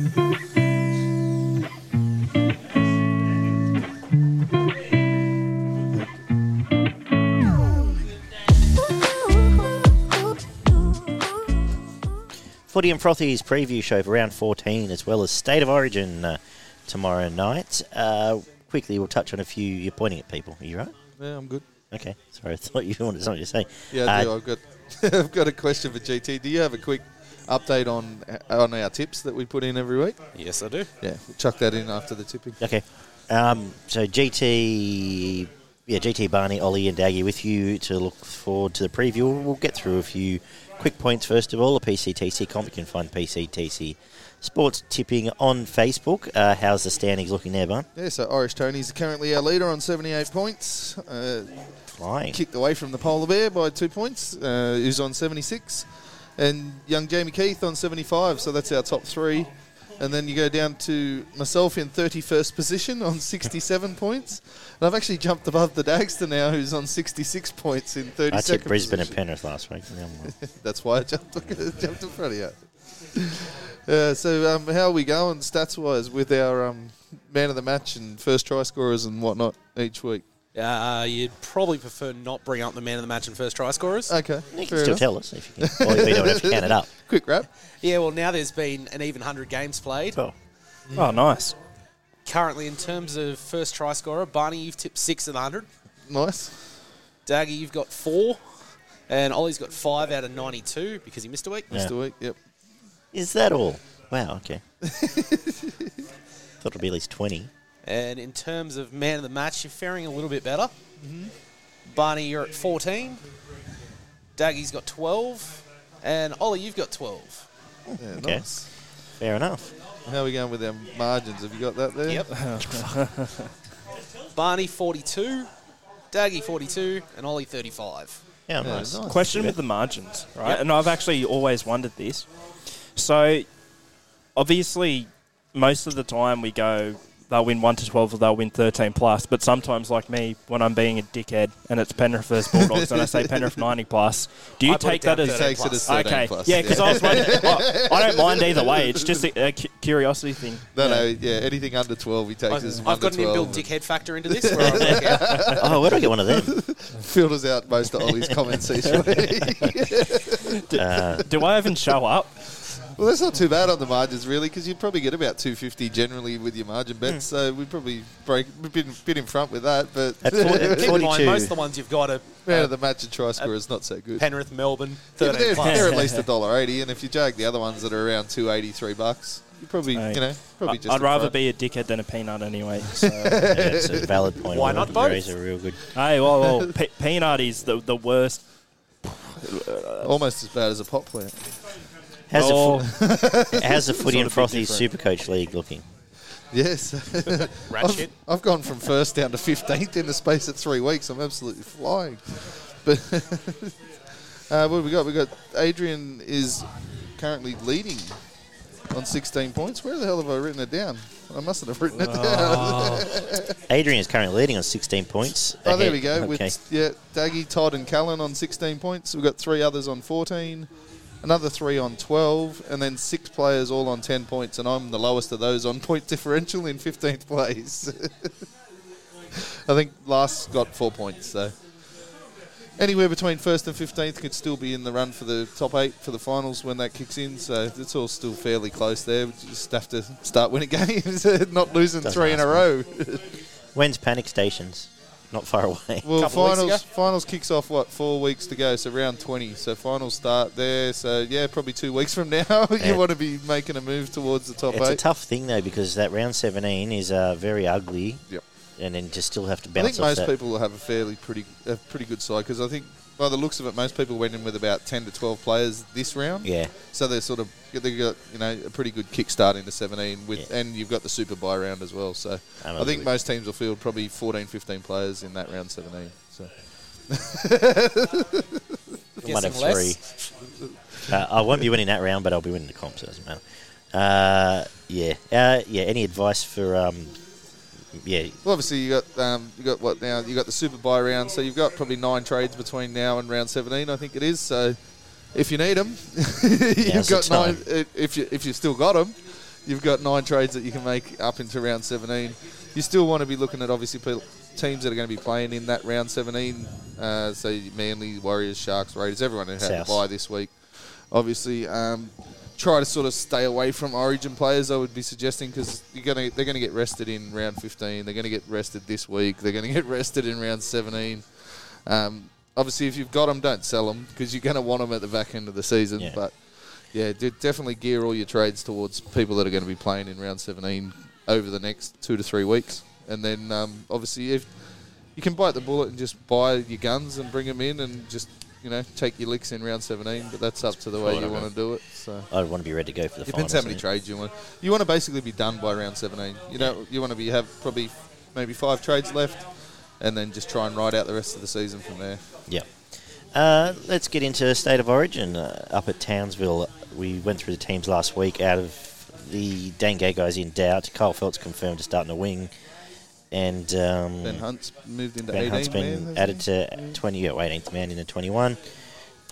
Footy and Frothy's preview show for round 14, as well as State of Origin uh, tomorrow night. Uh, quickly, we'll touch on a few. You're pointing at people. Are you right? Yeah, I'm good. Okay. Sorry, I thought you wanted something to say. Yeah, I do. Uh, I've got I've got a question for GT. Do you have a quick update on on our tips that we put in every week? Yes, I do. Yeah, we'll chuck that in after the tipping. Okay. Um, so GT, yeah, GT Barney, Ollie, and Daggy with you to look forward to the preview. We'll, we'll get through a few quick points first of all. The PCTC comp, you can find PCTC Sports Tipping on Facebook. Uh, how's the standings looking there, Barn? Yeah, so Irish Tony's currently our leader on 78 points. Uh, Flying. kicked away from the Polar Bear by two points, uh, who's on 76. And young Jamie Keith on 75, so that's our top three. And then you go down to myself in 31st position on 67 points. And I've actually jumped above the Dagster now, who's on 66 points in 32nd I tipped Brisbane and. Penrith last week. That's why I jumped, jumped in front of you. Uh, so um, how are we going stats wise with our um, man of the match and first try scorers and whatnot each week? Uh, you'd probably prefer not bring up the man of the match and first try scorers. Okay, You can fair still enough. tell us if you can. Or we don't have to count it up. Quick wrap. Yeah, well, now there's been an even 100 games played. Oh, Oh, nice. Currently, in terms of first try scorer, Barney, you've tipped 6 of the 100. Nice. Daggy, you've got 4. And Ollie's got 5 out of 92 because he missed a week. Yeah. Missed a week. Yep. is that all? Wow, okay. Thought it'd be at least 20. And in terms of man of the match, you're faring a little bit better. Mm-hmm. Barney, you're at 14. Daggy's got 12. And Ollie, you've got 12. Yeah, Okay. Nice. Fair enough. How are we going with our margins? Have you got that there? Yep. Barney, 42. Daggy, 42. And Ollie, 35. Yeah, Yeah, nice. nice. Question with the margins, right? Yep. And I've actually always wondered this. So, obviously, most of the time we go, they'll win 1 to 12 or they'll win 13 plus. But sometimes, like me, when I'm being a dickhead and it's Penrith versus Bulldogs and I say Penrith 90 plus, do you I take that as. He takes it as Okay, plus. yeah, because I was wondering, I, I don't mind either way. It's just a, a curiosity thing. No, no, yeah, anything under 12 he takes as I've, 1 I've got to an 12. inbuilt dickhead factor into this. Where like. Oh, where do I get one of them? Filters out most of Ollie's comments each week. Uh, Do I even show up? Well, that's not too bad on the margins, really, because you'd probably get about 250 generally with your margin Hmm. bets, so we'd probably break a bit, bit in front with that, but At four- at Keep in mind, 42. most of the ones you've got are man uh, of the match and try score is not so good. Penrith, Melbourne, Yeah, 13 but they're, plus. they're at least a dollar eighty, and if you jag the other ones that are around two eighty three bucks, you probably Hey. you know probably I- just. I'd in rather front. be a dickhead than a peanut anyway. So. yeah, it's a valid point. Why not of both? these are real good. hey, well, well pe- peanut is the, the worst. almost as bad as a pot plant. How's, Oh. the, fo- how's the footy Sort and of Frothy different. Supercoach League looking? Yes, Rat I've. I've gone from first down to fifteenth in the space of three weeks. I'm absolutely flying. But uh, what have we got? We got Adrian is currently leading on 16 points. Where the hell have I written it down? I mustn't have written it down. Adrian is currently leading on 16 points. Oh, there we go. Okay. With yeah, Daggy, Todd, and Callan on 16 points. We've got three others on 14, another three on 12, and then six players all on 10 points, and I'm the lowest of those on point differential in 15th place. I think last got four points, so anywhere between first and 15th could still be in the run for the top eight for the finals when that kicks in. So it's all still fairly close there. We just have to start winning games, not losing Doesn't three in a row. When's Panic Stations? Not far away. Well, finals finals kicks off what four weeks to go, so round twenty. So finals start there. So yeah, probably two weeks from now, Yeah. you want to be making a move towards the top It's a tough thing though because that round 17 is uh, very ugly. Yep. And then to still have to bounce. I think most that. people will have a fairly pretty a pretty good side because I think by the looks of it, most people went in with about ten to twelve players this round. Yeah. So they're sort of they got you know a pretty good kickstart into seventeen with, Yeah. and you've got the super buy round as well. So I Absolutely. think most teams will field probably 14, 15 players in that round seventeen. So. I might have Guessing three. Uh, I won't be winning that round, but I'll be winning the comp, so it doesn't matter. Uh, yeah. Uh, yeah. Any advice for. Um, yeah. Well, obviously you got um, you got what now? You got the super buy round, so you've got probably nine trades between now and round seventeen, I think it is. So if you need them, you've got the nine. If you if you still got them, you've got nine trades that you can make up into round 17. You still want to be looking at obviously people, teams that are going to be playing in that round 17. Uh, so Manly, Warriors, Sharks, Raiders, everyone who had South. to buy this week. Obviously, um, try to sort of stay away from Origin players. I would be suggesting because you're gonna they're going to get rested in round 15. They're going to get rested this week. They're going to get rested in round 17. Um, obviously, if you've got them, don't sell them because you're going to want them at the back end of the season. Yeah. But yeah, de- definitely gear all your trades towards people that are going to be playing in round 17 over the next two to three weeks. And then um, obviously, if you can bite the bullet and just buy your guns and bring them in and just you know take your licks in round 17. But that's up to the way you want to do it. So. I want to be ready to go for the Depends how many trades you want. You want to basically be done by round 17. You know, you want to be have probably maybe five trades left, and then just try and ride out the rest of the season from there. Yeah. Uh, let's get into State of Origin uh, up at Townsville. We went through the teams last week. Out of the Dane Gay guys in doubt, Kyle Feldt's confirmed to start in the wing. And um, Ben Hunt's moved into Ben 18 Hunt's been man, added he? to 20, yeah, 18th man in the 21.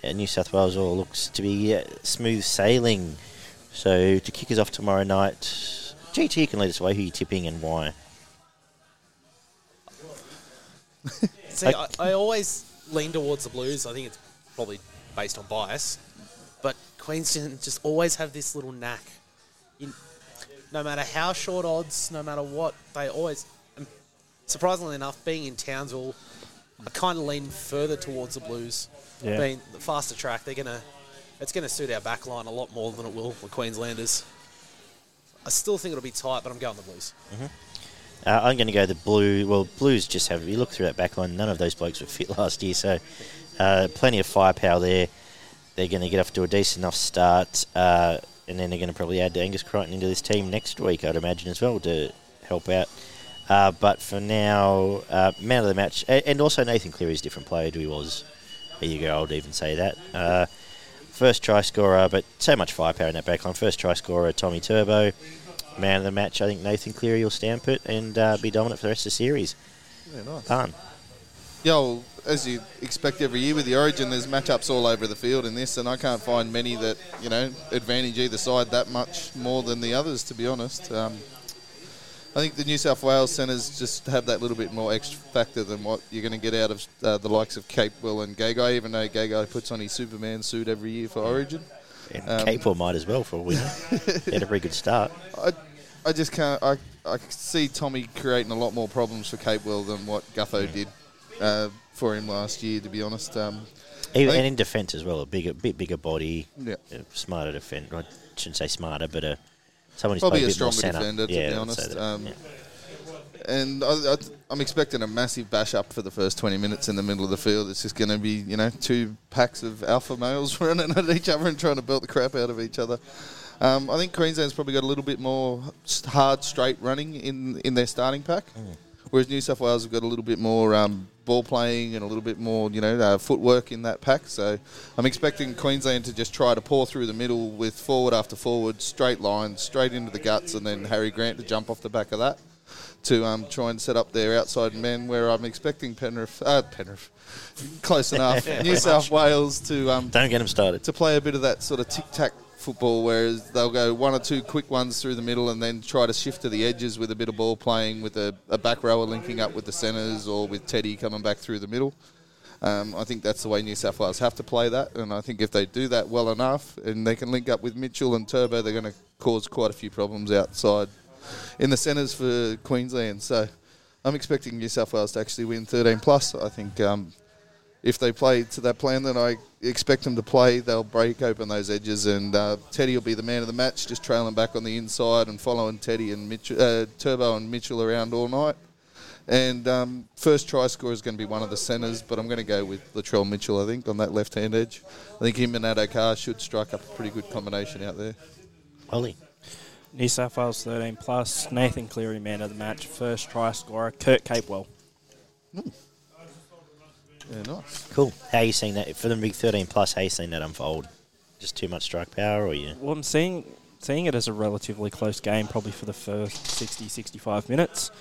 Uh, New South Wales all looks to be uh, smooth sailing. So to kick us off tomorrow night, GT you can lead us away. Who you tipping and why? See, I, I always lean towards the Blues. I think it's probably based on bias, but Queensland just always have this little knack. In, no matter how short odds, no matter what, they always. And surprisingly enough, being in Townsville, I kind of lean further towards the Blues. Yeah. Being the faster track, they're gonna. It's going to suit our back line a lot more than it will the Queenslanders. I still think it'll be tight, but I'm going the Blues. Uh, I'm going to go the blue. Well, Blues just have. You look through that back line. None of those blokes were fit last year, so uh, plenty of firepower there. They're going to get off to a decent enough start, uh, and then they're going to probably add Angus Crichton into this team next week, I'd imagine as well to help out. Uh, but for now, uh, man of the match, a- and also Nathan Cleary's a different player to he was a year ago. I would even say that. Uh, first try scorer, but so much firepower in that back line. First try scorer, Tommy Turbo. Man of the match, I think Nathan Cleary will stamp it and uh, be dominant for the rest of the series. Yeah, nice. Done. Yeah, well, as you expect every year with the Origin, there's matchups all over the field in this, and I can't find many that you know advantage either side that much more than the others. To be honest, um, I think the New South Wales centres just have that little bit more extra factor than what you're going to get out of uh, the likes of Cape Capewell and Gagai. Even though Gagai puts on his Superman suit every year for Origin, And Um, Capewell might as well for a winner. he had a very good start. I, I just can't. I, I see Tommy creating a lot more problems for Cape Capewell than what Gutho did uh, for him last year. To be honest, um, Even, and in defence as well, a bigger, bit bigger body, yeah. smarter defence. I shouldn't say smarter, but a someone who's Probably played a bit stronger centre. defender, to yeah, be honest. Um, Yeah. And I, I, I'm expecting a massive bash up for the first 20 minutes in the middle of the field. It's just going to be, you know, two packs of alpha males running at each other and trying to belt the crap out of each other. Um, I think Queensland's probably got a little bit more hard, straight running in, in their starting pack, whereas New South Wales have got a little bit more um, ball playing and a little bit more, you know, uh, footwork in that pack. So I'm expecting Queensland to just try to pour through the middle with forward after forward, straight lines, straight into the guts, and then Harry Grant to jump off the back of that to um, try and set up their outside men. Where I'm expecting Penrith, uh, Penrith, close enough, New South Wales to um, Don't get them started. to play a bit of that sort of tic tac football, whereas they'll go one or two quick ones through the middle and then try to shift to the edges with a bit of ball playing with a, a back rower linking up with the centres or with Teddy coming back through the middle. Um, I think that's the way New South Wales have to play that, and I think if they do that well enough and they can link up with Mitchell and Turbo, they're going to cause quite a few problems outside in the centres for Queensland. So I'm expecting New South Wales to actually win 13 plus. I think um, if they play to that plan that I expect them to play, they'll break open those edges, and uh, Teddy will be the man of the match, just trailing back on the inside and following Teddy and Mitchell, uh, Turbo and Mitchell around all night. And um, first try scorer is going to be one of the centres, but I'm going to go with Latrell Mitchell, I think, on that left hand edge. I think him and Addo-Carr should strike up a pretty good combination out there. Ollie. New South Wales 13 plus. Nathan Cleary, man of the match. First try scorer. Kurt Capewell. Yeah, nice. Cool. How are you seeing that? For the big 13 plus, how are you seeing that unfold? Just too much strike power, or you? Well, I'm seeing seeing it as a relatively close game, probably for the first 60, 65 minutes.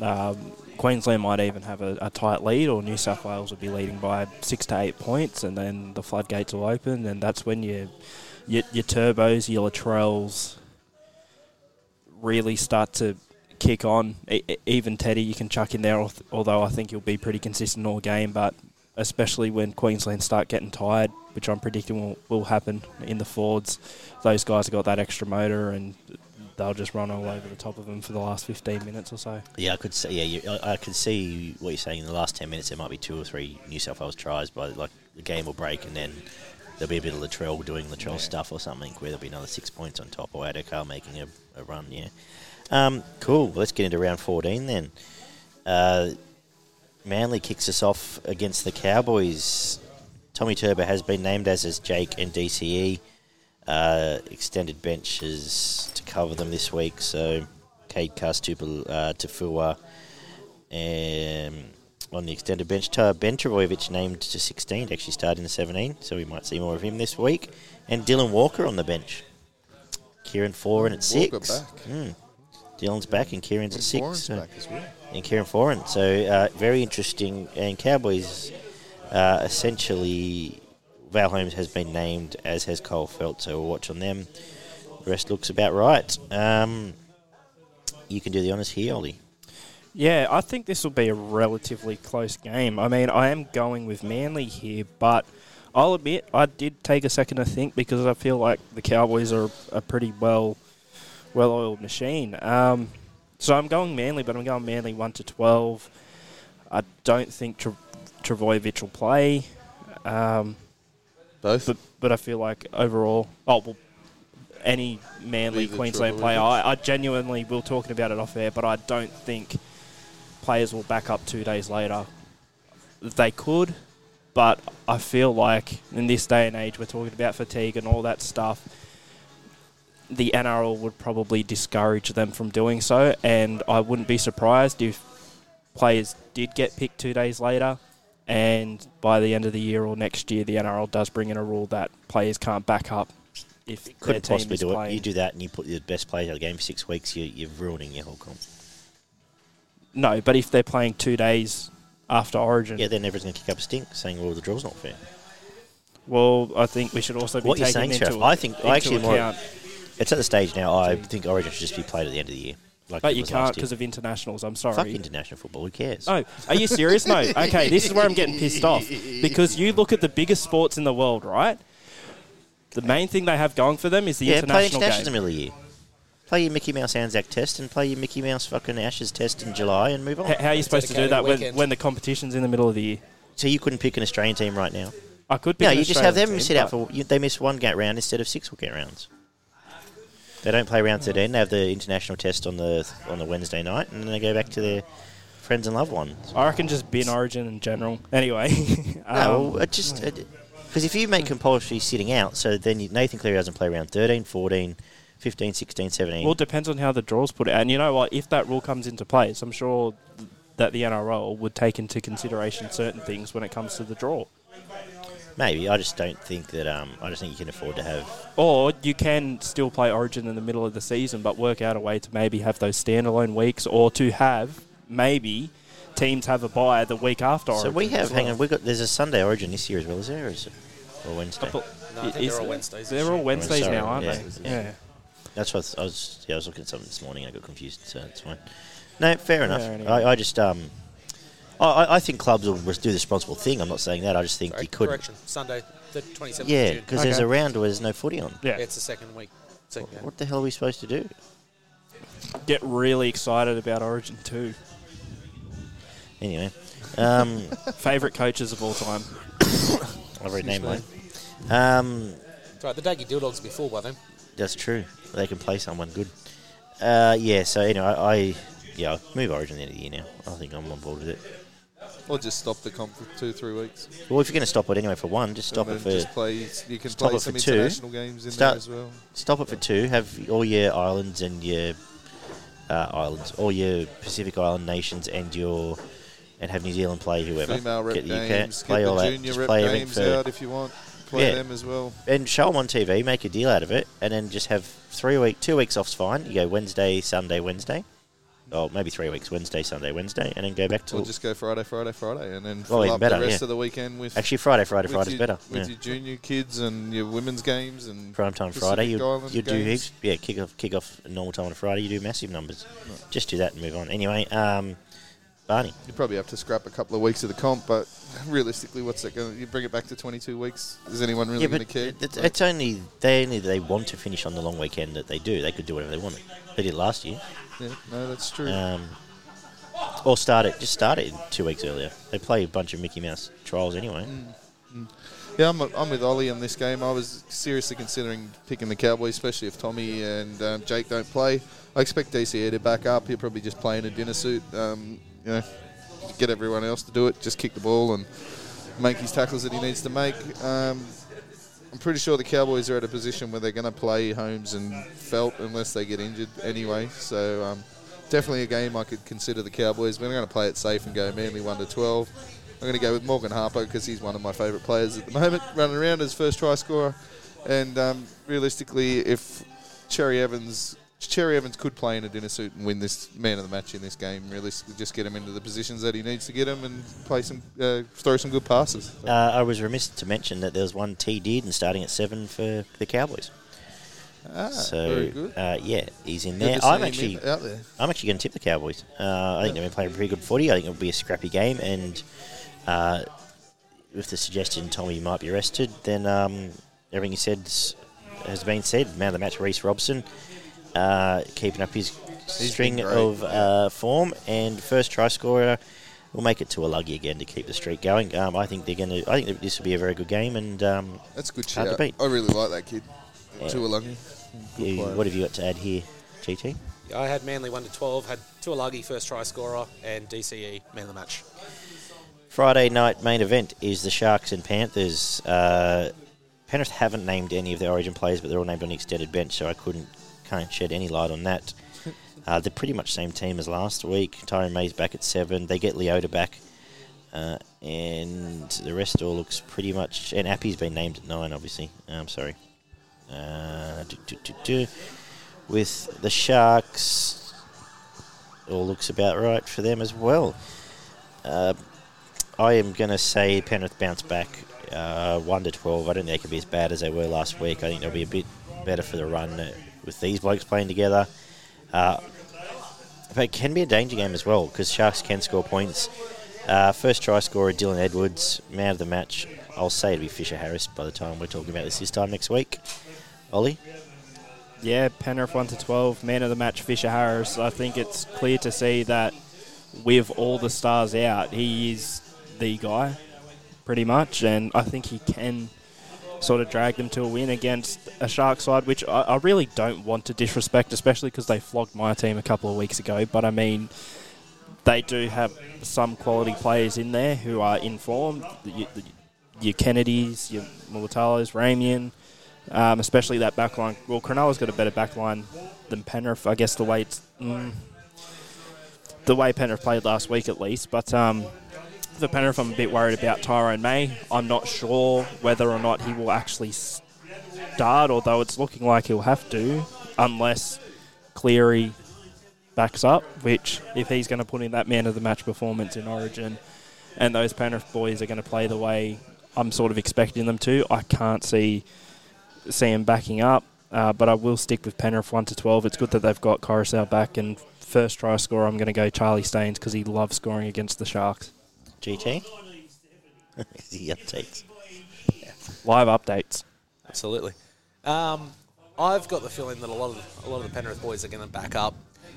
Um, Queensland might even have a, a tight lead, or New South Wales will be leading by six to eight points, and then the floodgates will open, and that's when you, your, your turbos, your Latrells, really start to kick on. Even Teddy, you can chuck in there, although I think he'll be pretty consistent all game. But especially when Queensland start getting tired, which I'm predicting will, will happen in the Fords, those guys have got that extra motor and they'll just run all over the top of them for the last 15 minutes or so. Yeah, I could see. Yeah, you, I, I could see what you're saying. In the last ten minutes, there might be two or three New South Wales tries, but like the game will break, and then there'll be a bit of Latrell doing Latrell stuff or something, where there'll be another six points on top, or Addo-Carr making a, a run. Yeah, um, cool. Let's get into round fourteen then. Uh, Manly kicks us off against the Cowboys. Tommy Turbo has been named as is Jake and DCE. Uh, extended benches to cover them this week. So Cade Kastupa, uh, Tafua, um, on the extended bench. Ta- Ben Trbojevic named to 16 actually start in the 17, so we might see more of him this week. And Dylan Walker on the bench. Kieran Foran at Walker six. back. Mm. Dylan's back and Kieran's at six. So- back as well. and Kieran Foran. So uh, very interesting. And Cowboys uh, essentially, Val Holmes has been named, as has Kyle Feldt. So we'll watch on them. The rest looks about right. Um, you can do the honours here, Ollie. Yeah, I think this will be a relatively close game. I mean, I am going with Manly here, but I'll admit I did take a second to think because I feel like the Cowboys are a pretty well well-oiled machine. Um, so I'm going Manly, but I'm going Manly one to twelve. I don't think Tra- Trbojevic will play, um, Both. but but I feel like overall, oh well, any Manly Either Queensland player, I, I genuinely will talking about it off air, but I don't think players will back up two days later. They could, but I feel like in this day and age, we're talking about fatigue and all that stuff. The NRL would probably discourage them from doing so, and I wouldn't be surprised if players did get picked two days later, and by the end of the year or next year, the NRL does bring in a rule that players can't back up if their Couldn't team possibly is do it. playing. You do that and you put your best players out of the game for six weeks, you, you're ruining your whole comp. No, but if they're playing two days after Origin, Yeah, then everyone's going to kick up a stink saying, well, the draw's not fair. well, I think we should also be What you're taking saying, into, Sheriff, I think- I actually more- account. It's at the stage now, I think Origin should just be played at the end of the year. Like But you can't because of internationals. I'm sorry. Fuck international football, who cares? Oh, are you serious? No. Okay, this is where I'm getting pissed off. Because you look at the biggest sports in the world, right? The main thing they have going for them is the yeah, play international internationals in the middle of the year. Play your Mickey Mouse Anzac test and play your Mickey Mouse fucking Ashes test in July and move on. H- How are you supposed to do that when, when the competition's in the middle of the year? So you couldn't pick an Australian team right now? I could pick No, an you just have them team, sit out for. You, they miss one gate round instead of six gate rounds. They don't play round thirteen. They have the international test on the on the Wednesday night, and then they go back to their friends and loved ones. I reckon just bin Origin in general. Anyway, No, um, it just because if you make compulsory sitting out, so then you, Nathan Cleary doesn't play round 13, 14, 15, 16, 17. Well, it depends on how the draws put it. And you know what? If that rule comes into place, I'm sure that the NRL would take into consideration certain things when it comes to the draw. Maybe I just don't think that. Um, I just think you can afford to have. Or you can still play Origin in the middle of the season, but work out a way to maybe have those standalone weeks, or to have maybe teams have a bye the week after. Origin So we have. as Hang well. on, we got. There's a Sunday Origin this year as well, is there? Or is it or Wednesday? But- No, I think is they're all? Wednesdays. They're all Wednesdays now, aren't yeah. they? Yeah. That's what I was. Yeah, I was looking at something this morning. and I got confused. So it's fine. No, fair enough. anyway. I, I just. Um, I- I, I think clubs will do the responsible thing. I'm not saying that. I just think Sorry, you could. correction. Sunday, the 27th Yeah, June. because there's a round where there's no footy on. Yeah. It's the second week. Second game. What the hell are we supposed to do? Get really excited about Origin two. Anyway, um, Favorite coaches of all time. I've already named mine. Um, It's right, the Daggy Dildogs will be full by then. that's true. They can play someone good. Uh, yeah. So anyway, I, I yeah I'll move Origin at the end of the year now. I think I'm on board with it. Or just stop the comp for two, three weeks. Well, if you're going to stop it anyway for one, just stop it for just play. You can stop play it for some two. international games in Start- there as well. stop it for two. Have all your islands and your uh, islands, all your Pacific Island nations, and your and have New Zealand play whoever. Female rep Get the UK, games. play get all the that. junior Just play everything for out if you want. Play Yeah. them as well. and show them on TV. Make a deal out of it, and then just have three week, two weeks off's fine. You go Wednesday, Sunday, Wednesday. Oh, maybe three weeks, Wednesday, Sunday, Wednesday, and then go back to. We'll just go Friday, Friday, Friday, and then Well, fill up better, the rest yeah. of the weekend with Actually, Friday, Friday, Friday's your, better. with yeah. your junior kids and your women's games and Prime time Pacific Friday, you you do heaps. Yeah, kick off, kick off normal time on a Friday. You do massive numbers. Just do that and move on. Anyway, um, Barney, You probably have to scrap a couple of weeks of the comp, but realistically, what's that going? to You bring it back to 22 weeks. Is anyone really yeah, going to care? it- it's, it's only they only they want to finish on the long weekend that they do. They could do whatever they want. They did last year. yeah, no, that's true. Um, or start it. Just start it two weeks earlier. They play a bunch of Mickey Mouse trials anyway. Yeah, I'm, I'm with Ollie on this game. I was seriously considering picking the Cowboys, especially if Tommy and um, Jake don't play. I expect DCE to back up. He'll probably just play in a dinner suit. Um, you know, get everyone else to do it. Just kick the ball and make his tackles that he needs to make. Um, I'm pretty sure the Cowboys are at a position where they're going to play Holmes and Feldt unless they get injured anyway. So um, definitely a game I could consider the Cowboys. We're going to play it safe and go Manly one to 12. I'm going to go with Morgan Harper because he's one of my favourite players at the moment, running around as first try scorer. And um, realistically, if Cherry Evans, Cherry Evans could play in a dinner suit and win this man of the match in this game. Realistically, just get him into the positions that he needs to get him and play some, uh, throw some good passes. Uh, I was remiss to mention that there was one T did and starting at seven for the Cowboys. ah, so very good. Uh, yeah, he's in there. I'm actually there. I'm actually going to tip the Cowboys. Uh, I think they've been playing a pretty good footy. I think it'll be a scrappy game, and uh, with the suggestion Tommy might be rested, then um, everything he said has been said. Man of the match, Reece Robson, uh, keeping up his string of uh, form, and first try scorer. We'll make it to a luggy again to keep the streak going. Um, I think they're going to. I think this will be a very good game, and um, That's a good Hard to beat. I really like that kid. Yeah. Tuolungi. Good you, what have you got to add here, GT? Yeah, I had Manly 1 to 12, had Tuolagi first try scorer, and DCE man of the match. Friday night main event is the Sharks and Panthers. Uh, Penrith haven't named any of their Origin players, but they're all named on the extended bench, so I couldn't can't shed any light on that. Uh, they're pretty much same team as last week. Tyrone May's back at seven. They get Leota back, uh, and the rest all looks pretty much. And Appy's been named at nine, obviously. I'm sorry. Uh, do, do, do. With the Sharks, all looks about right for them as well. Uh, I am going to say Penrith bounce back uh, 1 to 12. I don't think they can be as bad as they were last week. I think they'll be a bit better for the run uh, with these blokes playing together. Uh, but it can be a danger game as well because Sharks can score points. Uh, first try scorer Dylan Edwards, man of the match. I'll say it'll be Fisher Harris by the time we're talking about this this time next week. Ollie? Yeah, Penrith 1 to 12, man of the match, Fisher Harris. I think it's clear to see that with all the stars out, he is the guy, pretty much, and I think he can sort of drag them to a win against a Shark side, which I, I really don't want to disrespect, especially because they flogged my team a couple of weeks ago. But I mean, they do have some quality players in there who are informed. Your, your Kennedys, your Mulitalos, Ramien, um, especially that back line. Well, Cronulla's got a better back line than Penrith, I guess the way it's. Mm, the way Penrith played last week, at least. But um, for Penrith, I'm a bit worried about Tyrone May. I'm not sure whether or not he will actually start, although it's looking like he'll have to, unless Cleary backs up, which, if he's going to put in that man of the match performance in Origin, and those Penrith boys are going to play the way I'm sort of expecting them to, I can't see see him backing up. Uh, but I will stick with Penrith 1 to 12. It's good that they've got Koroisau back. And first try scorer, I'm going to go Charlie Staines because he loves scoring against the Sharks. GT? the updates. Live updates. Absolutely. Um, I've got the feeling that a lot of the, a lot of the Penrith boys are going to back up.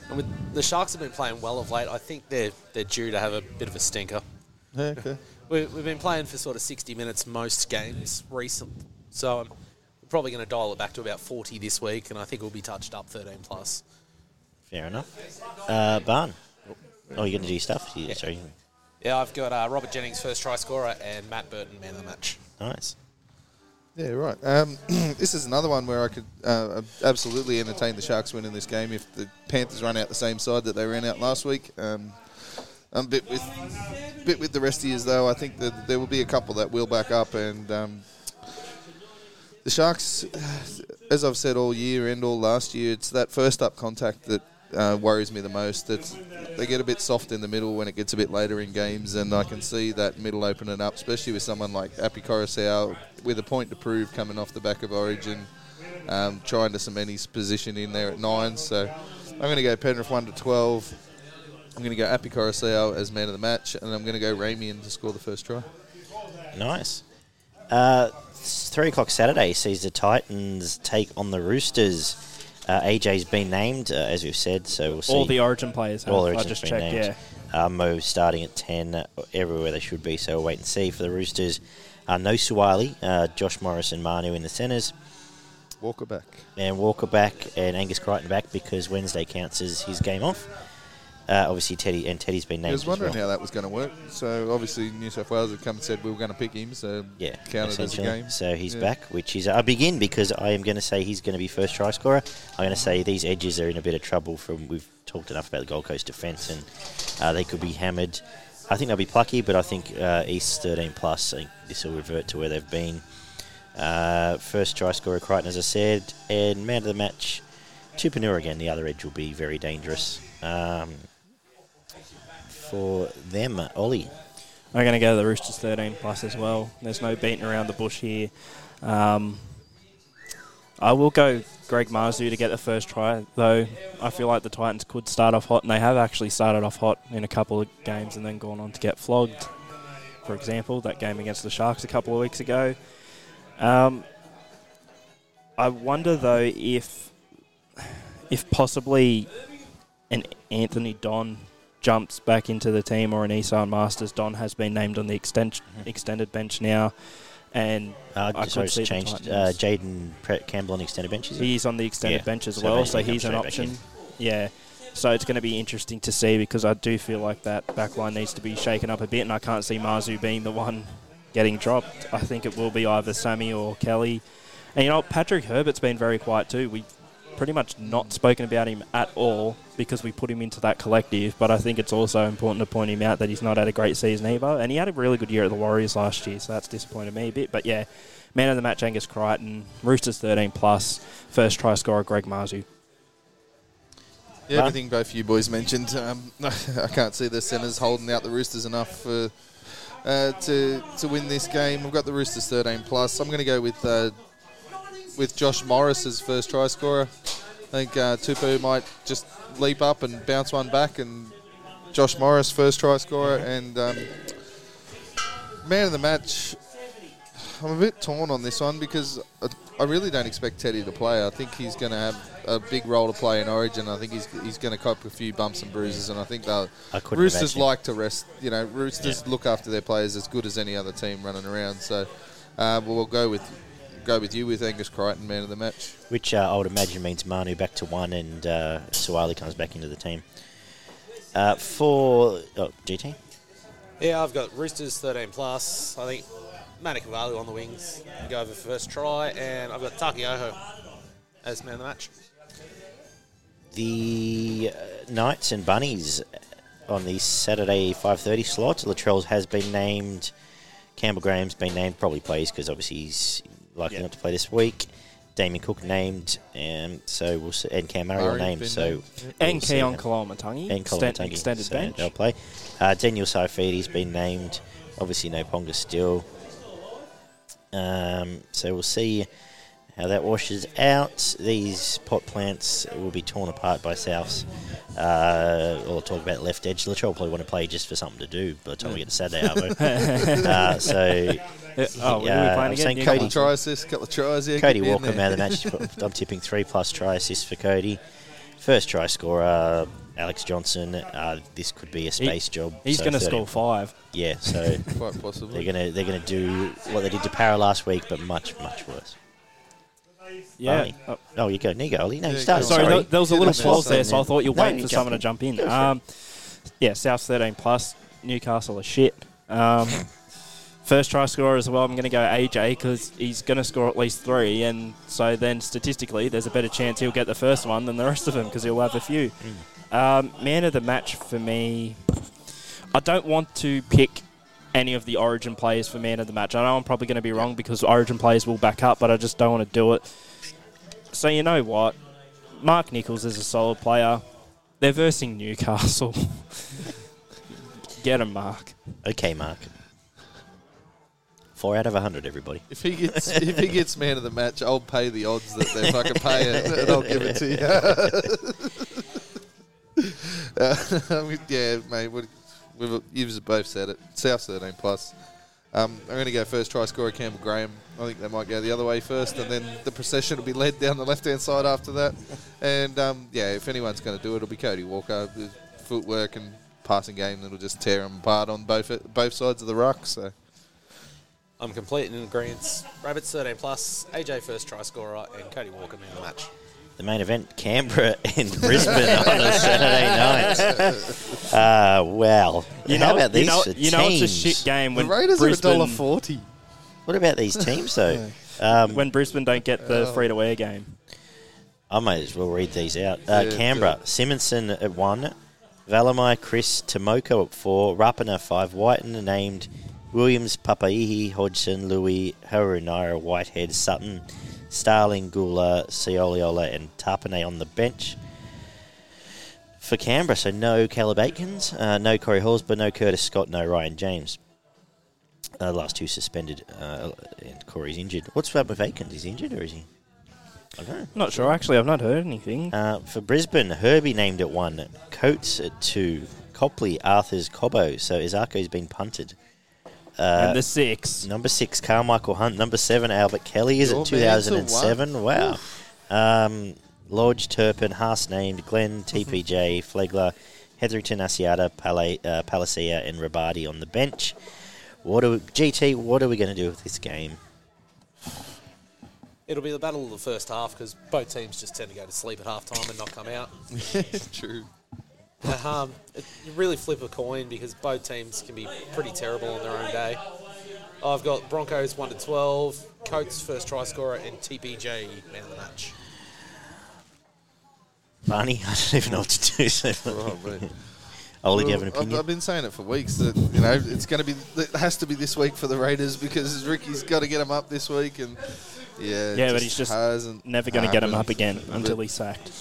And with the Sharks have been playing well of late, I think they're they're due to have a bit of a stinker. Okay. We, we've been playing for sort of 60 minutes most games recent, so I'm probably going to dial it back to about 40 this week, and I think we'll be touched up 13 plus. Fair enough. Uh, Barn? Oh, you're going to do your stuff? Yeah. Sorry. Yeah, I've got uh, Robert Jennings first try scorer and Matt Burton man of the match. Nice. Yeah, right. Um, this is another one where I could uh, absolutely entertain the Sharks win in this game if the Panthers run out the same side that they ran out last week. Um, I'm a bit with, bit with the rest of you though. I think that there will be a couple that will back up, and um, the Sharks, as I've said all year and all last year, it's that first up contact that uh, worries me the most. It's, they get a bit soft in the middle when it gets a bit later in games, and I can see that middle opening up, especially with someone like Api Koroisau with a point to prove coming off the back of Origin, um, trying to cement his position in there at nine. So I'm going to go Penrith 1 to 12. I'm going to go Api Koroisau as man of the match, and I'm going to go Ramien to score the first try. Nice. Uh, three o'clock Saturday sees the Titans take on the Roosters. Uh, AJ's been named, uh, as we've said, so we'll see. All the Origin players. Have. All the I just been checked. named. Yeah. Uh, Mo starting at 10, uh, everywhere they should be, so we'll wait and see. For the Roosters, uh, no Suaalii, uh, Josh Morris and Manu in the centres, Walker back. and Walker back and Angus Crichton back because Wednesday counts as his game off. Uh, obviously, Teddy and Teddy's been named. I was as wondering well. how that was going to work. So obviously New South Wales had come and said we were going to pick him, so Yeah, counted as a game. So he's Yeah. back, which is a begin because I am going to say he's going to be first try scorer. I'm going to say these edges are in a bit of trouble from we've talked enough about the Gold Coast defence and uh, they could be hammered. I think they'll be plucky, but I think uh, East 13 plus. I think this will revert to where they've been. Uh, first try scorer Crichton, as I said, and man of the match, Tupouniua again. The other edge will be very dangerous um, for them. Ollie, I'm going to go to the Roosters 13 plus as well. There's no beating around the bush here. Um, I will go Greg Marzhew to get the first try, though. I feel like the Titans could start off hot, and they have actually started off hot in a couple of games and then gone on to get flogged. For example, that game against the Sharks a couple of weeks ago. Um, I wonder though if, if possibly, an Anthony Don jumps back into the team or an Esan Marsters. Don has been named on the extend, extended bench now, and uh, I could see changed. Uh, Jayden Campbell on the extended bench, is he's on the extended Yeah, bench as so well, so he's an option. Yeah. So it's going to be interesting to see because I do feel like that back line needs to be shaken up a bit, and I can't see Marzhew being the one getting dropped. I think it will be either Sami or Kelly. And you know, Patrick Herbert's been very quiet too. We've pretty much not spoken about him at all because we put him into that collective, but I think it's also important to point him out that he's not had a great season either. And he had a really good year at the Warriors last year, so that's disappointed me a bit. But yeah, man of the match, Angus Crichton, Roosters 13 plus, first try scorer, Greg Marzhew. Yeah, everything both you boys mentioned. Um, I can't see the centres holding out the Roosters enough for, uh, to to win this game. I've got the Roosters 13 plus. I'm going to go with uh, with Josh Morris as first try scorer. I think uh, Tupou might just leap up and bounce one back, and Josh Morris first try scorer and um, man of the match. I'm a bit torn on this one because I, I really don't expect Teddy to play. I think he's going to have a big role to play in Origin. I think he's he's going to cop a few bumps and bruises, and I think they'll. I Roosters like to rest. You know, Roosters Yeah. look after their players as good as any other team running around. So, uh, we'll go with go with you with Angus Crichton, man of the match. Which uh, I would imagine means Manu back to one and uh, Suaalii comes back into the team. Uh, for oh, GT, Yeah, I've got Roosters 13 plus. I think Manukavalu on the wings. Go over first try, and I've got Taukeiaho as man of the match. the uh, Knights and Bunnies on the Saturday 5:30 slot. Latrell has been named. Campbell Graham's been named. Probably plays because obviously he's likely Yeah. not to play this week. Damien Cook named, and so we'll see, and Cam Murray named. So. And we'll Keon. Koloamatangi, and Colin extend, Matangi, extended so bench. They'll play. Uh, Daniel Saifiti's been named. Obviously, no Ponga still. Um, so we'll see how that washes out. These pot plants will be torn apart by Souths. Uh, or talk about left edge. Latrell probably want to play just for something to do by the time we get to Saturday, Arvo. uh, so Uh, oh, what Yeah, are we I'm playing again? Cody- Couple of try assists, couple of tries. Yeah, Cody get me in Walker, there. man of the match. I'm tipping three plus try assists for Cody. First try scorer, Alex Johnson. Uh, this could be a space job. He's so going to score five. Yeah, so Quite possibly. they're gonna they're gonna do what they did to Para last week, but much much worse. Yeah. Oh, Oh, you go, Nigo. No, Yeah, you go started. sorry, Sorry, There, there was a little pause there, so I thought you were No, waiting you for someone to jump in. Go for it. Um, yeah, South 13 plus, Newcastle are shit. Um, first try scorer as well, I'm going to go AJ because he's going to score at least three, and so then statistically, there's a better chance he'll get the first one than the rest of them because he'll have a few. Um, man of the match for me, I don't want to pick any of the Origin players for man of the match. I know I'm probably going to be wrong because Origin players will back up, but I just don't want to do it. So you know what? Mark Nicholls is a solid player. They're versing Newcastle. Get him, Mark. Okay, Mark. Four out of a hundred, everybody. If he gets if he gets man of the match, I'll pay the odds that they're fucking paying, and I'll give it to you. uh, yeah, mate. We've you've both said it. South thirteen plus. Um, I'm going to go first try scorer Campbell Graham. I think they might go the other way first, and then the procession will be led down the left hand side after that. And um, yeah, if anyone's going to do it, it'll be Cody Walker. Footwork and passing game that'll just tear them apart on both both sides of the ruck. So. I'm complete in agreement. Rabbits 13 plus, AJ first try scorer, and Cody Walker man of the match. The main event, Canberra and Brisbane on a Saturday night. Uh, well, You how know, about these you know, for you know it's a teams? shit game when the Raiders Brisbane, are a dollar forty. What about these teams, though? Um, when Brisbane don't get the Oh. free to wear game. I might as well read these out. Uh, Yeah, Canberra, Simonson at one, Valemei, Chris, Timoko at four, Rapana five, Wighton named, Williams, Papaihi, Hodgson, Louis, Harunara, Whitehead, Sutton, Starling, Gula, Cioliola, and Tarpanay on the bench. For Canberra, so no Caleb Aekins, uh, no Corey Horsburgh, no Curtis Scott, no Ryan James. Uh, last two suspended, uh, and Corey's injured. What's up with Aekins? Is he injured or is he? I don't know. Not sure. Actually, I've not heard anything. Uh, for Brisbane, Herbie named at one, Coates at two, Copley, Arthars, Cobbo. So Isaako's been punted. Uh, and the six. number six, Carmichael Hunt. Number seven, Albert Kelly is Your at man to 2007. Wow. Um, Lodge, Turpin, Haas named, Glenn, TPJ, Flegler, Hetherington, Asiata, Pala, uh, Palacia, and Rabadi on the bench. What are we, GT? What are we going to do with this game? It'll be the battle of the first half because both teams just tend to go to sleep at half time and not come out. True. Uh, um, it, you really flip a coin because both teams can be pretty terrible on their own day. I've got Broncos 1 to 12, Coates first try scorer, and TPJ man of the match. Barney, I don't even know what to do. So Oh, mate. I'll give you have Well, an I've, opinion. I've been saying it for weeks that you know it's going to be it has to be this week for the Raiders because Ricky's got to get them up this week and yeah Yeah, but he's just Never going to get him up again until he's sacked.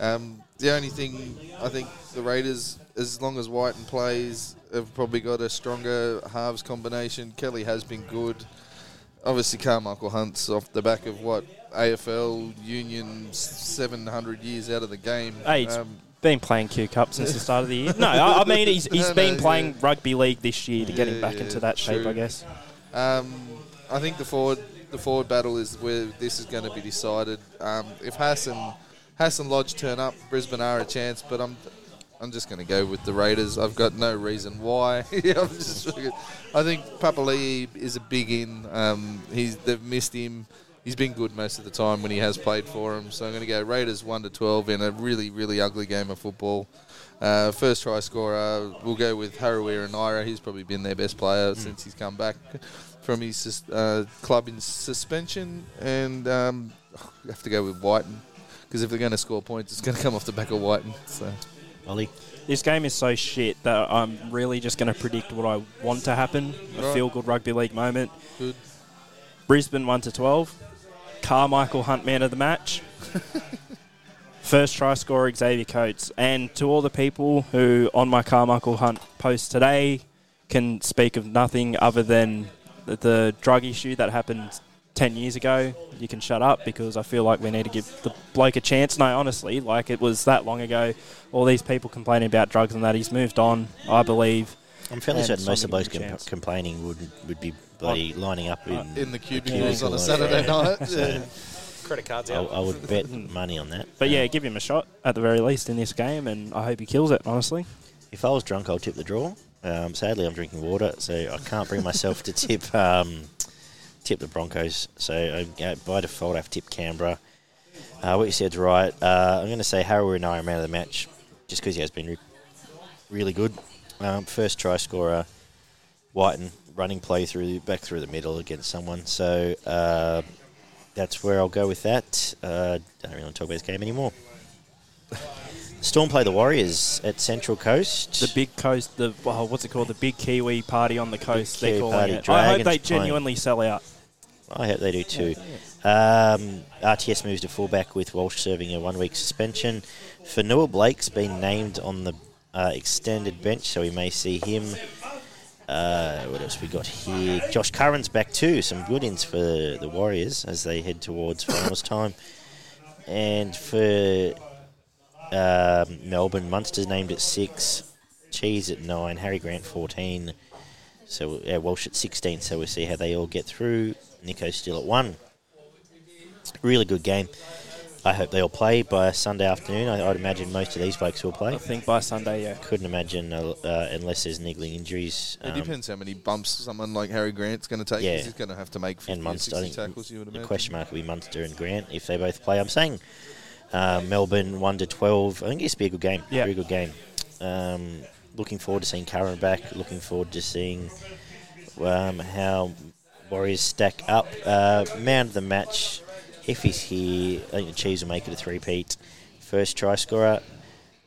um, the only thing I think the Raiders, as long as Wighton plays, have probably got a stronger halves combination. Kelly has been good. Obviously, Carmichael Hunt's off the back of what AFL Union seven hundred years out of the game. Hey, Um, been playing Q Cup since the start of the year. No, I, I mean he's, he's No, been no, playing yeah. rugby league this year to get him back yeah, into that shape, true. I guess. Um, I think the forward the forward battle is where this is going to be decided. Um, if Hassan Hassan Lodge turn up, Brisbane are a chance, but I'm I'm just going to go with the Raiders. I've got no reason why. Just, I think Papali'i is a big in. Um, he's they've missed him. He's been good most of the time when he has played for them. So I'm going to go Raiders one to twelve in a really really ugly game of football. Uh, first try scorer, we'll go with Harawira and Naira. He's probably been their best player since he's come back from his uh, club in suspension. And um, we have to go with Wighton because if they're going to score points, it's going to come off the back of Wighton. So Ollie, This game is so shit that I'm really just going to predict what I want to happen. A Right. feel good rugby league moment. good. Brisbane 1 to 12. Carmichael Hunt man of the match. First try scorer Xavier Coates. And to all the people who on my Carmichael Hunt post today can speak of nothing other than the, the drug issue that happened 10 years ago, you can shut up because I feel like we need to give the bloke a chance. No, honestly, like it was that long ago. All these people complaining about drugs and that. He's moved on, I believe. I'm fairly certain most of those give him a com- chance. complaining would would be bloody lining up in, In the cubicles on a Saturday yeah. night. So Yeah. Credit cards I, out. I would bet money on that. But yeah, give him a shot at the very least in this game, and I hope he kills it, honestly. if I was drunk, I'll tip the draw. Um, sadly, I'm drinking water, so I can't bring myself to tip um, tip the Broncos. So I, uh, by default, I have tipped Canberra. Uh, what you said's right. Uh, I'm going to say Harrow and I are man of the match, just because he has been re- really good. Um, first try scorer, Wighton running play through back through the middle against someone. So uh, that's where I'll go with that. Uh, don't really want to talk about this game anymore. Storm play the Warriors at Central Coast. The big coast, the well, what's it called? The big Kiwi party on the coast. They're calling party, it. I hope they playing. genuinely sell out. I hope they do too. Um, RTS moves to fullback with Walsh serving a one-week suspension. Fonua Blake's been named on the uh, extended bench, so we may see him. Uh, what else we got here? Josh Curran's back too. Some good ins for the Warriors as they head towards finals time. And for um, Melbourne, Munster's named at six, Cheese at nine, Harry Grant fourteen. So yeah, Walsh at sixteen. So we'll see how they all get through. Nico's still at one. Really good game. I hope they all play by Sunday afternoon. I, I'd imagine most of these folks will play. I think by Sunday, yeah. Couldn't imagine uh, uh, unless there's niggling injuries. It um, depends how many bumps someone like Harry Grant's going to take. Yeah. he's going to have to make 50 and or Munster. 60 I think tackles, you would the question mark will be Munster and Grant if they both play. I'm saying uh, Melbourne one to twelve. I think it's be a good game. Yeah. very good game. Um, looking forward to seeing Curran back. Looking forward to seeing um, how Warriors stack up. Uh, man of the match, if he's here, I think the Cheese will make it a three-peat. First try scorer.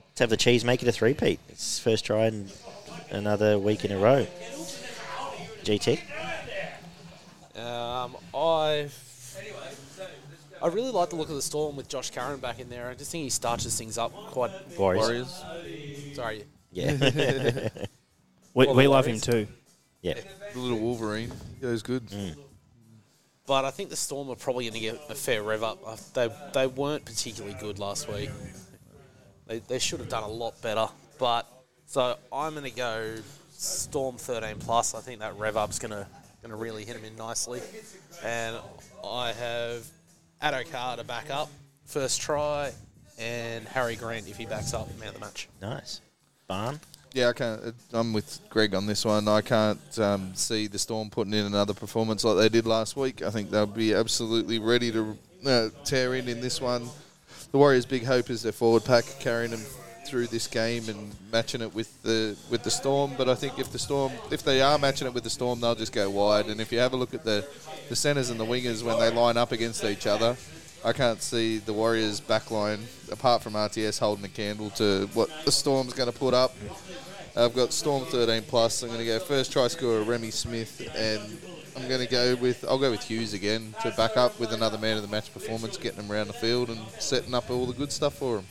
Let's have the Cheese make it a three-peat. It's first try in another week in a row. GT. Um, I I really like the look of the Storm with Josh Curran back in there. I just think he starches things up quite. Warriors. Warriors. Sorry, Yeah. We, we love him too. Yeah. The little Wolverine. Goes good. Mm. but I think the Storm are probably going to get a fair rev up. Uh, They they weren't particularly good last week. They they should have done a lot better. But so I'm going to go Storm 13 plus. I think that rev up's going to going to really hit them in nicely. And I have Addo-Carr to back up first try, and Harry Grant if he backs up man of the match. Nice. Barn. Yeah, I can't. uh, I'm with Greg on this one. I can't um, see the Storm putting in another performance like they did last week. I think they'll be absolutely ready to uh, tear in in this one. The Warriors' big hope is their forward pack carrying them through this game and matching it with the with the Storm. But I think if the Storm, if they are matching it with the Storm, they'll just go wide. And if you have a look at the the centers and the wingers when they line up against each other. I can't see the Warriors' backline, apart from RTS, holding a candle to what the Storm's going to put up. I've got Storm 13 plus. I'm going to go first try scorer Reimis Smith, and I'm going to go with I'll go with Hughes again to back up with another man of the match performance, getting them around the field and setting up all the good stuff for them.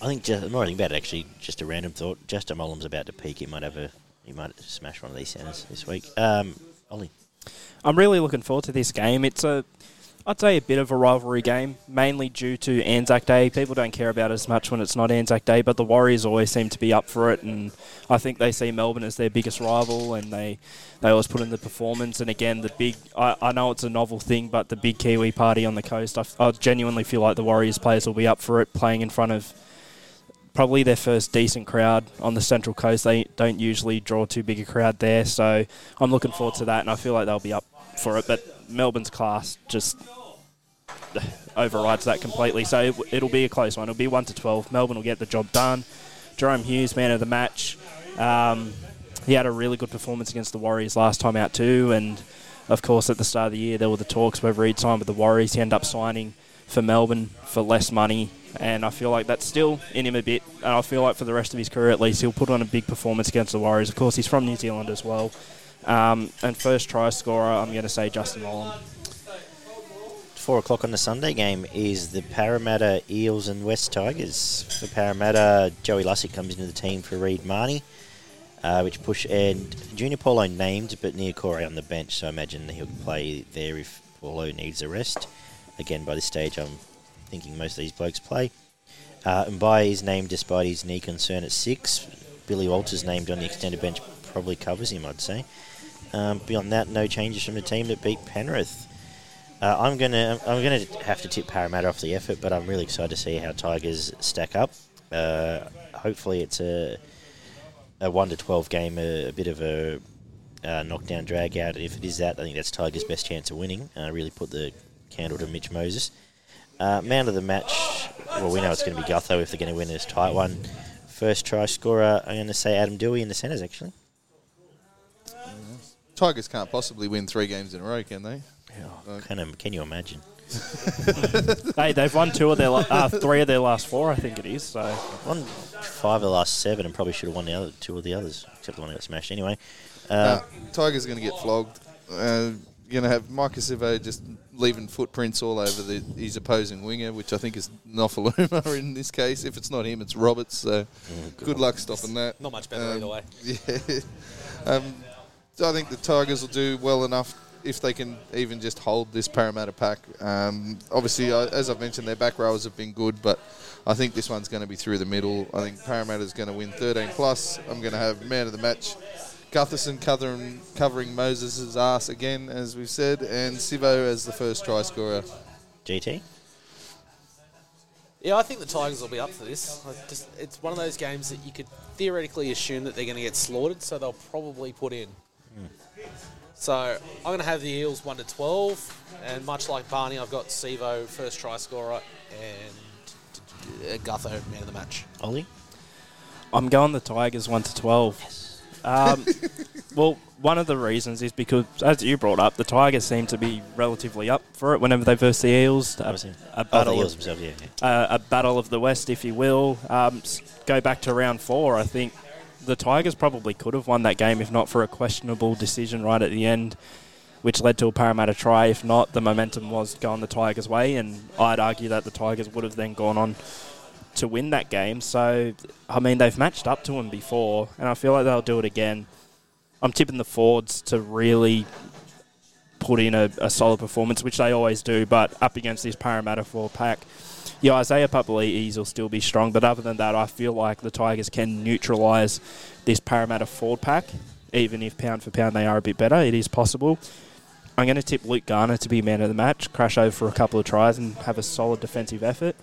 I think just, the more I think about it, actually, just a random thought. Justin Olam's about to peak. He might have a, he might smash one of these centers this week. Um, Ollie. I'm really looking forward to this game. It's a, I'd say, a bit of a rivalry game, mainly due to Anzac Day. People don't care about it as much when it's not Anzac Day, but the Warriors always seem to be up for it, and I think they see Melbourne as their biggest rival, and they, they always put in the performance. And again, the big, I, I know it's a novel thing, but the big Kiwi party on the coast, I, I genuinely feel like the Warriors players will be up for it, playing in front of probably their first decent crowd on the Central Coast. They don't usually draw too big a crowd there, so I'm looking forward to that, and I feel like they'll be up for it. But Melbourne's class just overrides that completely. So it, it'll be a close one. It'll be one to twelve. Melbourne will get the job done. Jahrome Hughes, man of the match. Um, he had a really good performance against the Warriors last time out too, and of course at the start of the year there were the talks whether he'd sign with the Warriors. He ended up signing for Melbourne for less money, and I feel like that's still in him a bit. And I feel like for the rest of his career at least, he'll put on a big performance against the Warriors. Of course, he's from New Zealand as well. Um, and first try scorer, I'm going to say Justin Olam. Four o'clock on the Sunday game is the Parramatta Eels and West Tigers. For Parramatta, Joey Lussick comes into the team for Reed Mahoney, uh, which push and Junior Paulo named, but Nia Corey on the bench, so I imagine he'll play there if Paulo needs a rest. Again, by this stage, I'm thinking most of these blokes play. Uh, and by his name, despite his knee concern at six, Billy Walters named on the extended bench probably covers him, I'd say. Um, beyond that, no changes from the team that beat Penrith. Uh, I'm gonna I'm gonna have to tip Parramatta off the effort, but I'm really excited to see how Tigers stack up. Uh, hopefully, it's a a one to twelve game, a, a bit of a uh, knockdown drag out. If it is that, I think that's Tigers' best chance of winning. Uh, really put the candle to Mitch Moses. Uh, man of the match. Well, we know it's going to be Gutho if they're going to win this tight one. First try scorer, I'm going to say Adam Doueihi in the centres, actually. Tigers can't possibly win three games in a row, can they? Can, um, can you imagine? hey, they've won two of their la- uh, three of their last four, I think it is. So Won five of the last seven and probably should have won the other two of the others, except the one that got smashed anyway. Uh, Uh, Tigers are going to get flogged. Uh, going to have Maika Sivo just leaving footprints all over the, his opposing winger, which I think is Nofoaluma in this case. If it's not him, it's Roberts. So good luck stopping that. Not much better Um, either way. Yeah. Um, so I think the Tigers will do well enough if they can even just hold this Parramatta pack. Um, obviously, as I've mentioned, their back rowers have been good, but I think this one's going to be through the middle. I think Parramatta's going to win 13 plus. I'm going to have man of the match. Gutherson covering, covering Moses' ass again, as we've said, and Sivo as the first try scorer. GT? Yeah, I think the Tigers will be up for this. I just, it's one of those games that you could theoretically assume that they're going to get slaughtered, so they'll probably put in. So I'm going to have the Eels 1 to 12, and much like Barney, I've got Sivo, first try scorer, and uh, Gutho, man of the match. Ollie? I'm going the Tigers one to twelve. Um, well, one of the reasons is because, as you brought up, the Tigers seem to be relatively up for it whenever they verse the Eels. A, Obviously. a Oh, the battle, Eels of, themselves, yeah. yeah. uh, a battle of the West, if you will. Um, go back to round four. I think the Tigers probably could have won that game if not for a questionable decision right at the end, which led to a Parramatta try. If not, the momentum was going the Tigers' way, and I'd argue that the Tigers would have then gone on to win that game. So, I mean, they've matched up to them before, and I feel like they'll do it again. I'm tipping the Fords to really put in a, a solid performance, which they always do, but up against this Parramatta four pack. Yeah, Isaiah Papali'is will still be strong, but other than that, I feel like the Tigers can neutralise this Parramatta forward pack, even if pound for pound they are a bit better. It is possible. I'm going to tip Luke Garner to be man of the match, crash over for a couple of tries, and have a solid defensive effort.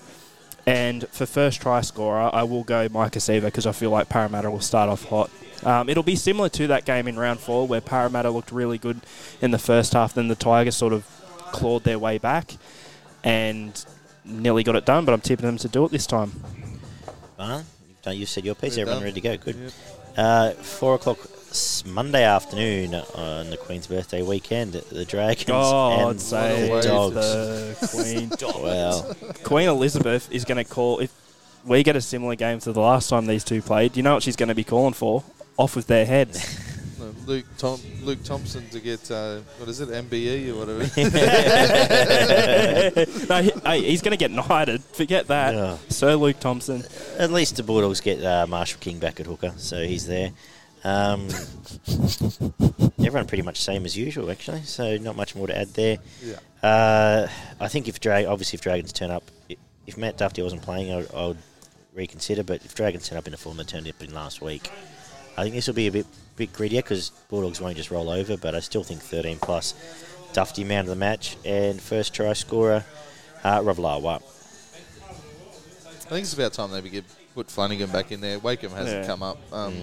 And for first try scorer, I will go Maika Sivo because I feel like Parramatta will start off hot. Um, it'll be similar to that game in round four where Parramatta looked really good in the first half, then the Tigers sort of clawed their way back and nearly got it done, but I'm tipping them to do it this time. Barn, you've done- you said your piece. We're Everyone done. ready to go? Good. Yep. Uh, four o'clock Monday afternoon on the Queen's birthday weekend. The Dragons God and save What Dogs. the Queen. Well, Queen Elizabeth is going to call if we get a similar game to the last time these two played. You know what she's going to be calling for? Off with their heads. No, Luke Tom, Luke Thompson to get uh, what is it MBE or whatever. no, he, hey, he's going to get knighted. Forget that, Yeah. Sir Luke Thompson. at least the Bulldogs get uh, Marshall King back at hooker, so he's there. Um, everyone pretty much same as usual, actually. So not much more to add there. yeah. Uh, I think if Drag, obviously if Dragons turn up, if Matt Dufty wasn't playing, I, I would reconsider. But if Dragons turn up in the form they turned up in last week, I think this will be a bit bit greedier because Bulldogs won't just roll over. But I still think 13 plus. Dufty man of the match and first try scorer, uh, Ravalawa. I think it's about time they begin put Flanagan back in there. Wakeham hasn't Yeah. come up. Um,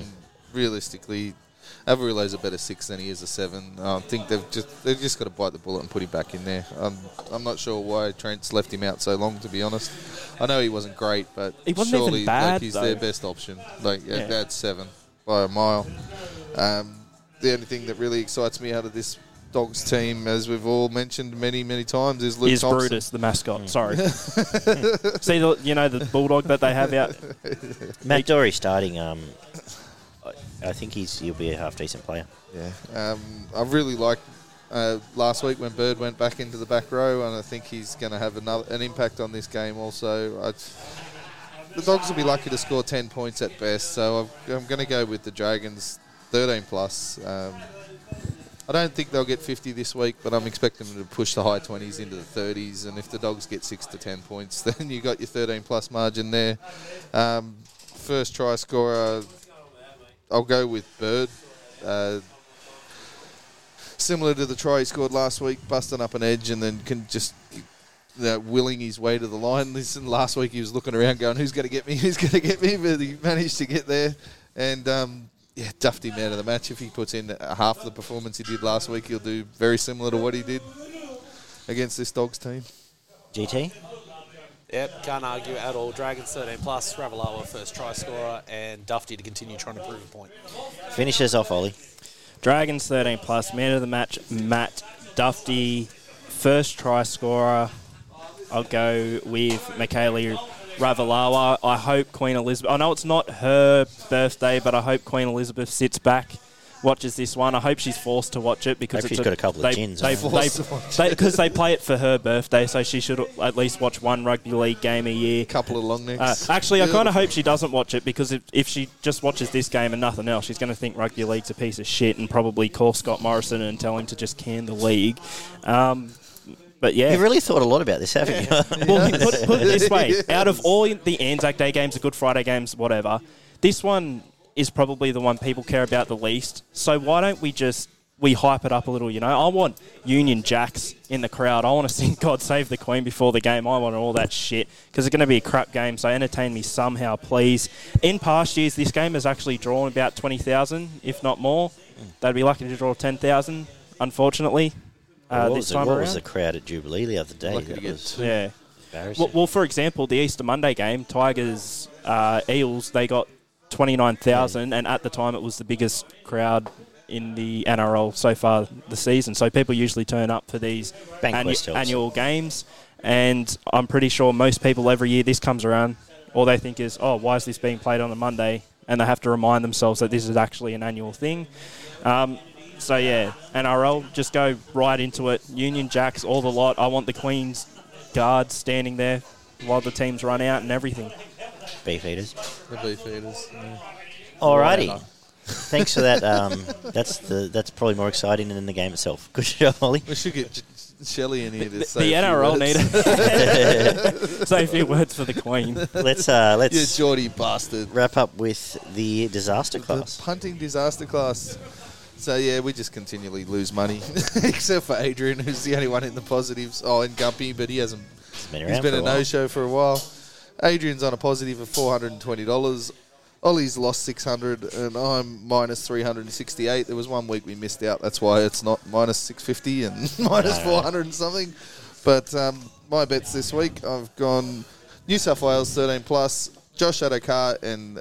Realistically, Averillo's a better six than he is a seven. I think they've just they've just got to bite the bullet and put him back in there. Um, I'm not sure why Trent's left him out so long. To be honest, I know he wasn't great, but He wasn't even surely bad, like he's though. their best option. Like yeah, Yeah. that's seven by a mile. Um, the only thing that really excites me out of this Dogs team, as we've all mentioned many many times, is Luke is Thompson. Brutus the mascot? Sorry. See, the, you know the bulldog that they have out. Matt Doorey starting. Um, I, I think he's he'll be a half decent player. Yeah, um, I really liked uh, last week when Bird went back into the back row, and I think he's going to have another an impact on this game. Also, I, the Dogs will be lucky to score ten points at best, so I'm, I'm going to go with the Dragons, thirteen plus. Um, I don't think they'll get 50 this week, but I'm expecting them to push the high 20s into the 30s. And if the Dogs get six to 10 points, then you got your 13 plus margin there. Um, first try scorer, I'll go with Bird. Uh, similar to the try he scored last week, busting up an edge and then can just you know, willing his way to the line. Listen, last week he was looking around going, "Who's going to get me? Who's going to get me?" But he managed to get there, and um, yeah, Dufty man of the match. If he puts in half the performance he did last week, he'll do very similar to what he did against this Dogs team. GT. Yep, can't argue at all. Dragons 13 plus, Ravalawa first try scorer, and Dufty to continue trying to prove a point. Finishes off Ollie. Dragons 13 plus, man of the match, Matt Dufty, first try scorer. I'll go with Mikaele Ravalawa. I hope Queen Elizabeth. I know it's not her birthday, but I hope Queen Elizabeth sits back watches this one. I hope she's forced to watch it because Hope it's she's got a couple of they, gins They, on her. Forced to watch they, because they play it for her birthday, so she should at least watch one rugby league game a year. A couple of long Uh, necks. actually, I kind of hope she doesn't watch it because if, if she just watches this game and nothing else, she's going to think rugby league's a piece of shit and probably call Scott Morrison and tell him to just can the league. Um, but yeah, You've really thought a lot about this, haven't you? well, put, put it this way: out of all the Anzac Day games, the Good Friday games, whatever, this one is probably the one people care about the least. So why don't we just we hype it up a little? You know, I want Union Jacks in the crowd. I want to sing "God Save the Queen" before the game. I want all that shit because it's going to be a crap game. So entertain me somehow, please. In past years, this game has actually drawn about twenty thousand, if not more. They'd be lucky to draw ten thousand. Unfortunately, uh, what this was, the, what was the crowd at Jubilee the other day? Lucky That was yeah. embarrassing. Well, well, for example, the Easter Monday game, Tigers uh, Eels, they got twenty nine thousand, and at the time it was the biggest crowd in the NRL so far the season. So people usually turn up for these annu- annual games, and I'm pretty sure most people every year this comes around, all they think is, oh, why is this being played on a Monday? And they have to remind themselves that this is actually an annual thing. Um, so yeah, NRL, just go right into it. Union Jacks, all the lot. I want the Queen's guards standing there while the teams run out and everything. beef eaters. The beef eaters. yeah. Alrighty. Thanks for that. Um, that's the that's probably more exciting than the game itself. Good job, Ollie. We should get J- Shelley in here to The, say the a few NRL words. need to say a few words for the Queen. Let's uh, You let's Geordie bastard. wrap up with the disaster class. The punting disaster class. So yeah, we just continually lose money, except for Adrian, who's the only one in the positives. Oh, and Gumpy, but he hasn't. Been He's been a a no-show for a while. Adrian's on a positive of four hundred and twenty dollars. Ollie's lost six hundred, and I'm minus three hundred and sixty-eight. There was one week we missed out. That's why it's not minus six fifty and minus four hundred and something. But um, my bets this week, I've gone New South Wales thirteen plus, Josh Addo-Carr and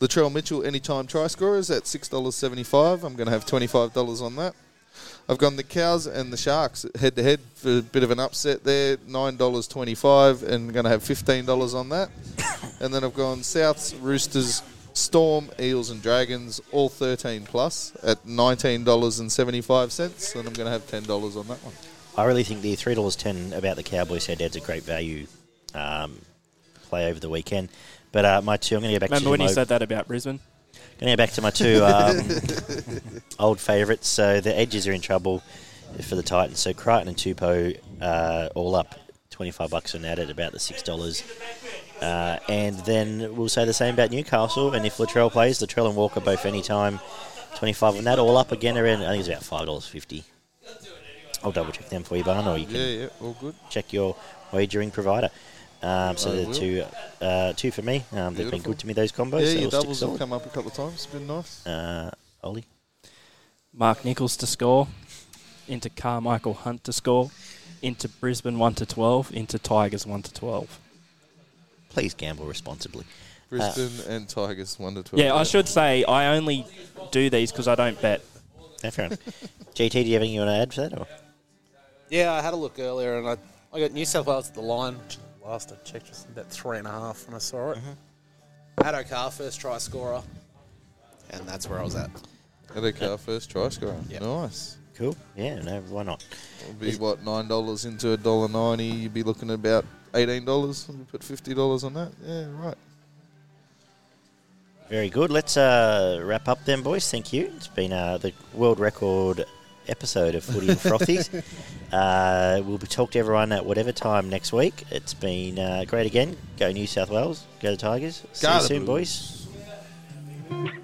Latrell Mitchell anytime try scorers at six dollars seventy-five. I'm going to have twenty-five dollars on that. I've gone the cows and the sharks head to head for a bit of an upset there. Nine dollars twenty-five, and going to have fifteen dollars on that. and then I've gone Souths, Roosters, Storm, Eels, and Dragons, all thirteen plus at nineteen dollars and seventy-five cents, and I'm going to have ten dollars on that one. I really think the three dollars ten about the Cowboys head to head's a great value um, play over the weekend. But uh, my two, I'm going to go back Remember to when you my, said that about Brisbane? Going to go back to my two um, old favourites. So the Edges are in trouble for the Titans. So Crichton and Tupou uh, all up 25 bucks on that at about the $6. Uh, and then we'll say the same about Newcastle. And if Latrell plays, Latrell and Walker both anytime 25 on that, all up again around, I think it's about $5.50. I'll double check them for you, Barn, or you can Yeah, yeah, all good. check your wagering provider. Um, so they're two, uh, two for me. Um, they've been good to me. Those combos. yeah, so your doubles have come up a couple of times. It's been nice. Uh, Ollie. Mark Nicholls to score, into Karmichael Hunt to score, into Brisbane 1 to 12, into Tigers 1 to 12. Please gamble responsibly. Brisbane and Tigers one to twelve. Yeah, I should say I only do these because I don't bet. No, fair enough. GT, do you have anything you want to add for that? Or? Yeah, I had a look earlier, and I, I got New South Wales at the line. Which Last I checked was about three and a half when I saw it. Addo-Carr first try scorer, and that's where I was at. Addo-Carr first try scorer. Yep. Nice. Cool. Yeah, no, why not? It'll be what nine dollars into a dollar ninety. You'd be looking at about eighteen dollars. We put fifty dollars on that. Yeah, right. Very good. Let's uh, wrap up then, boys. Thank you. It's been uh, the world record episode of Footy and Frothies. uh, we'll be talk to everyone at whatever time next week. It's been uh, great again. Go New South Wales. Go the Tigers. See Go you soon, Blues. boys.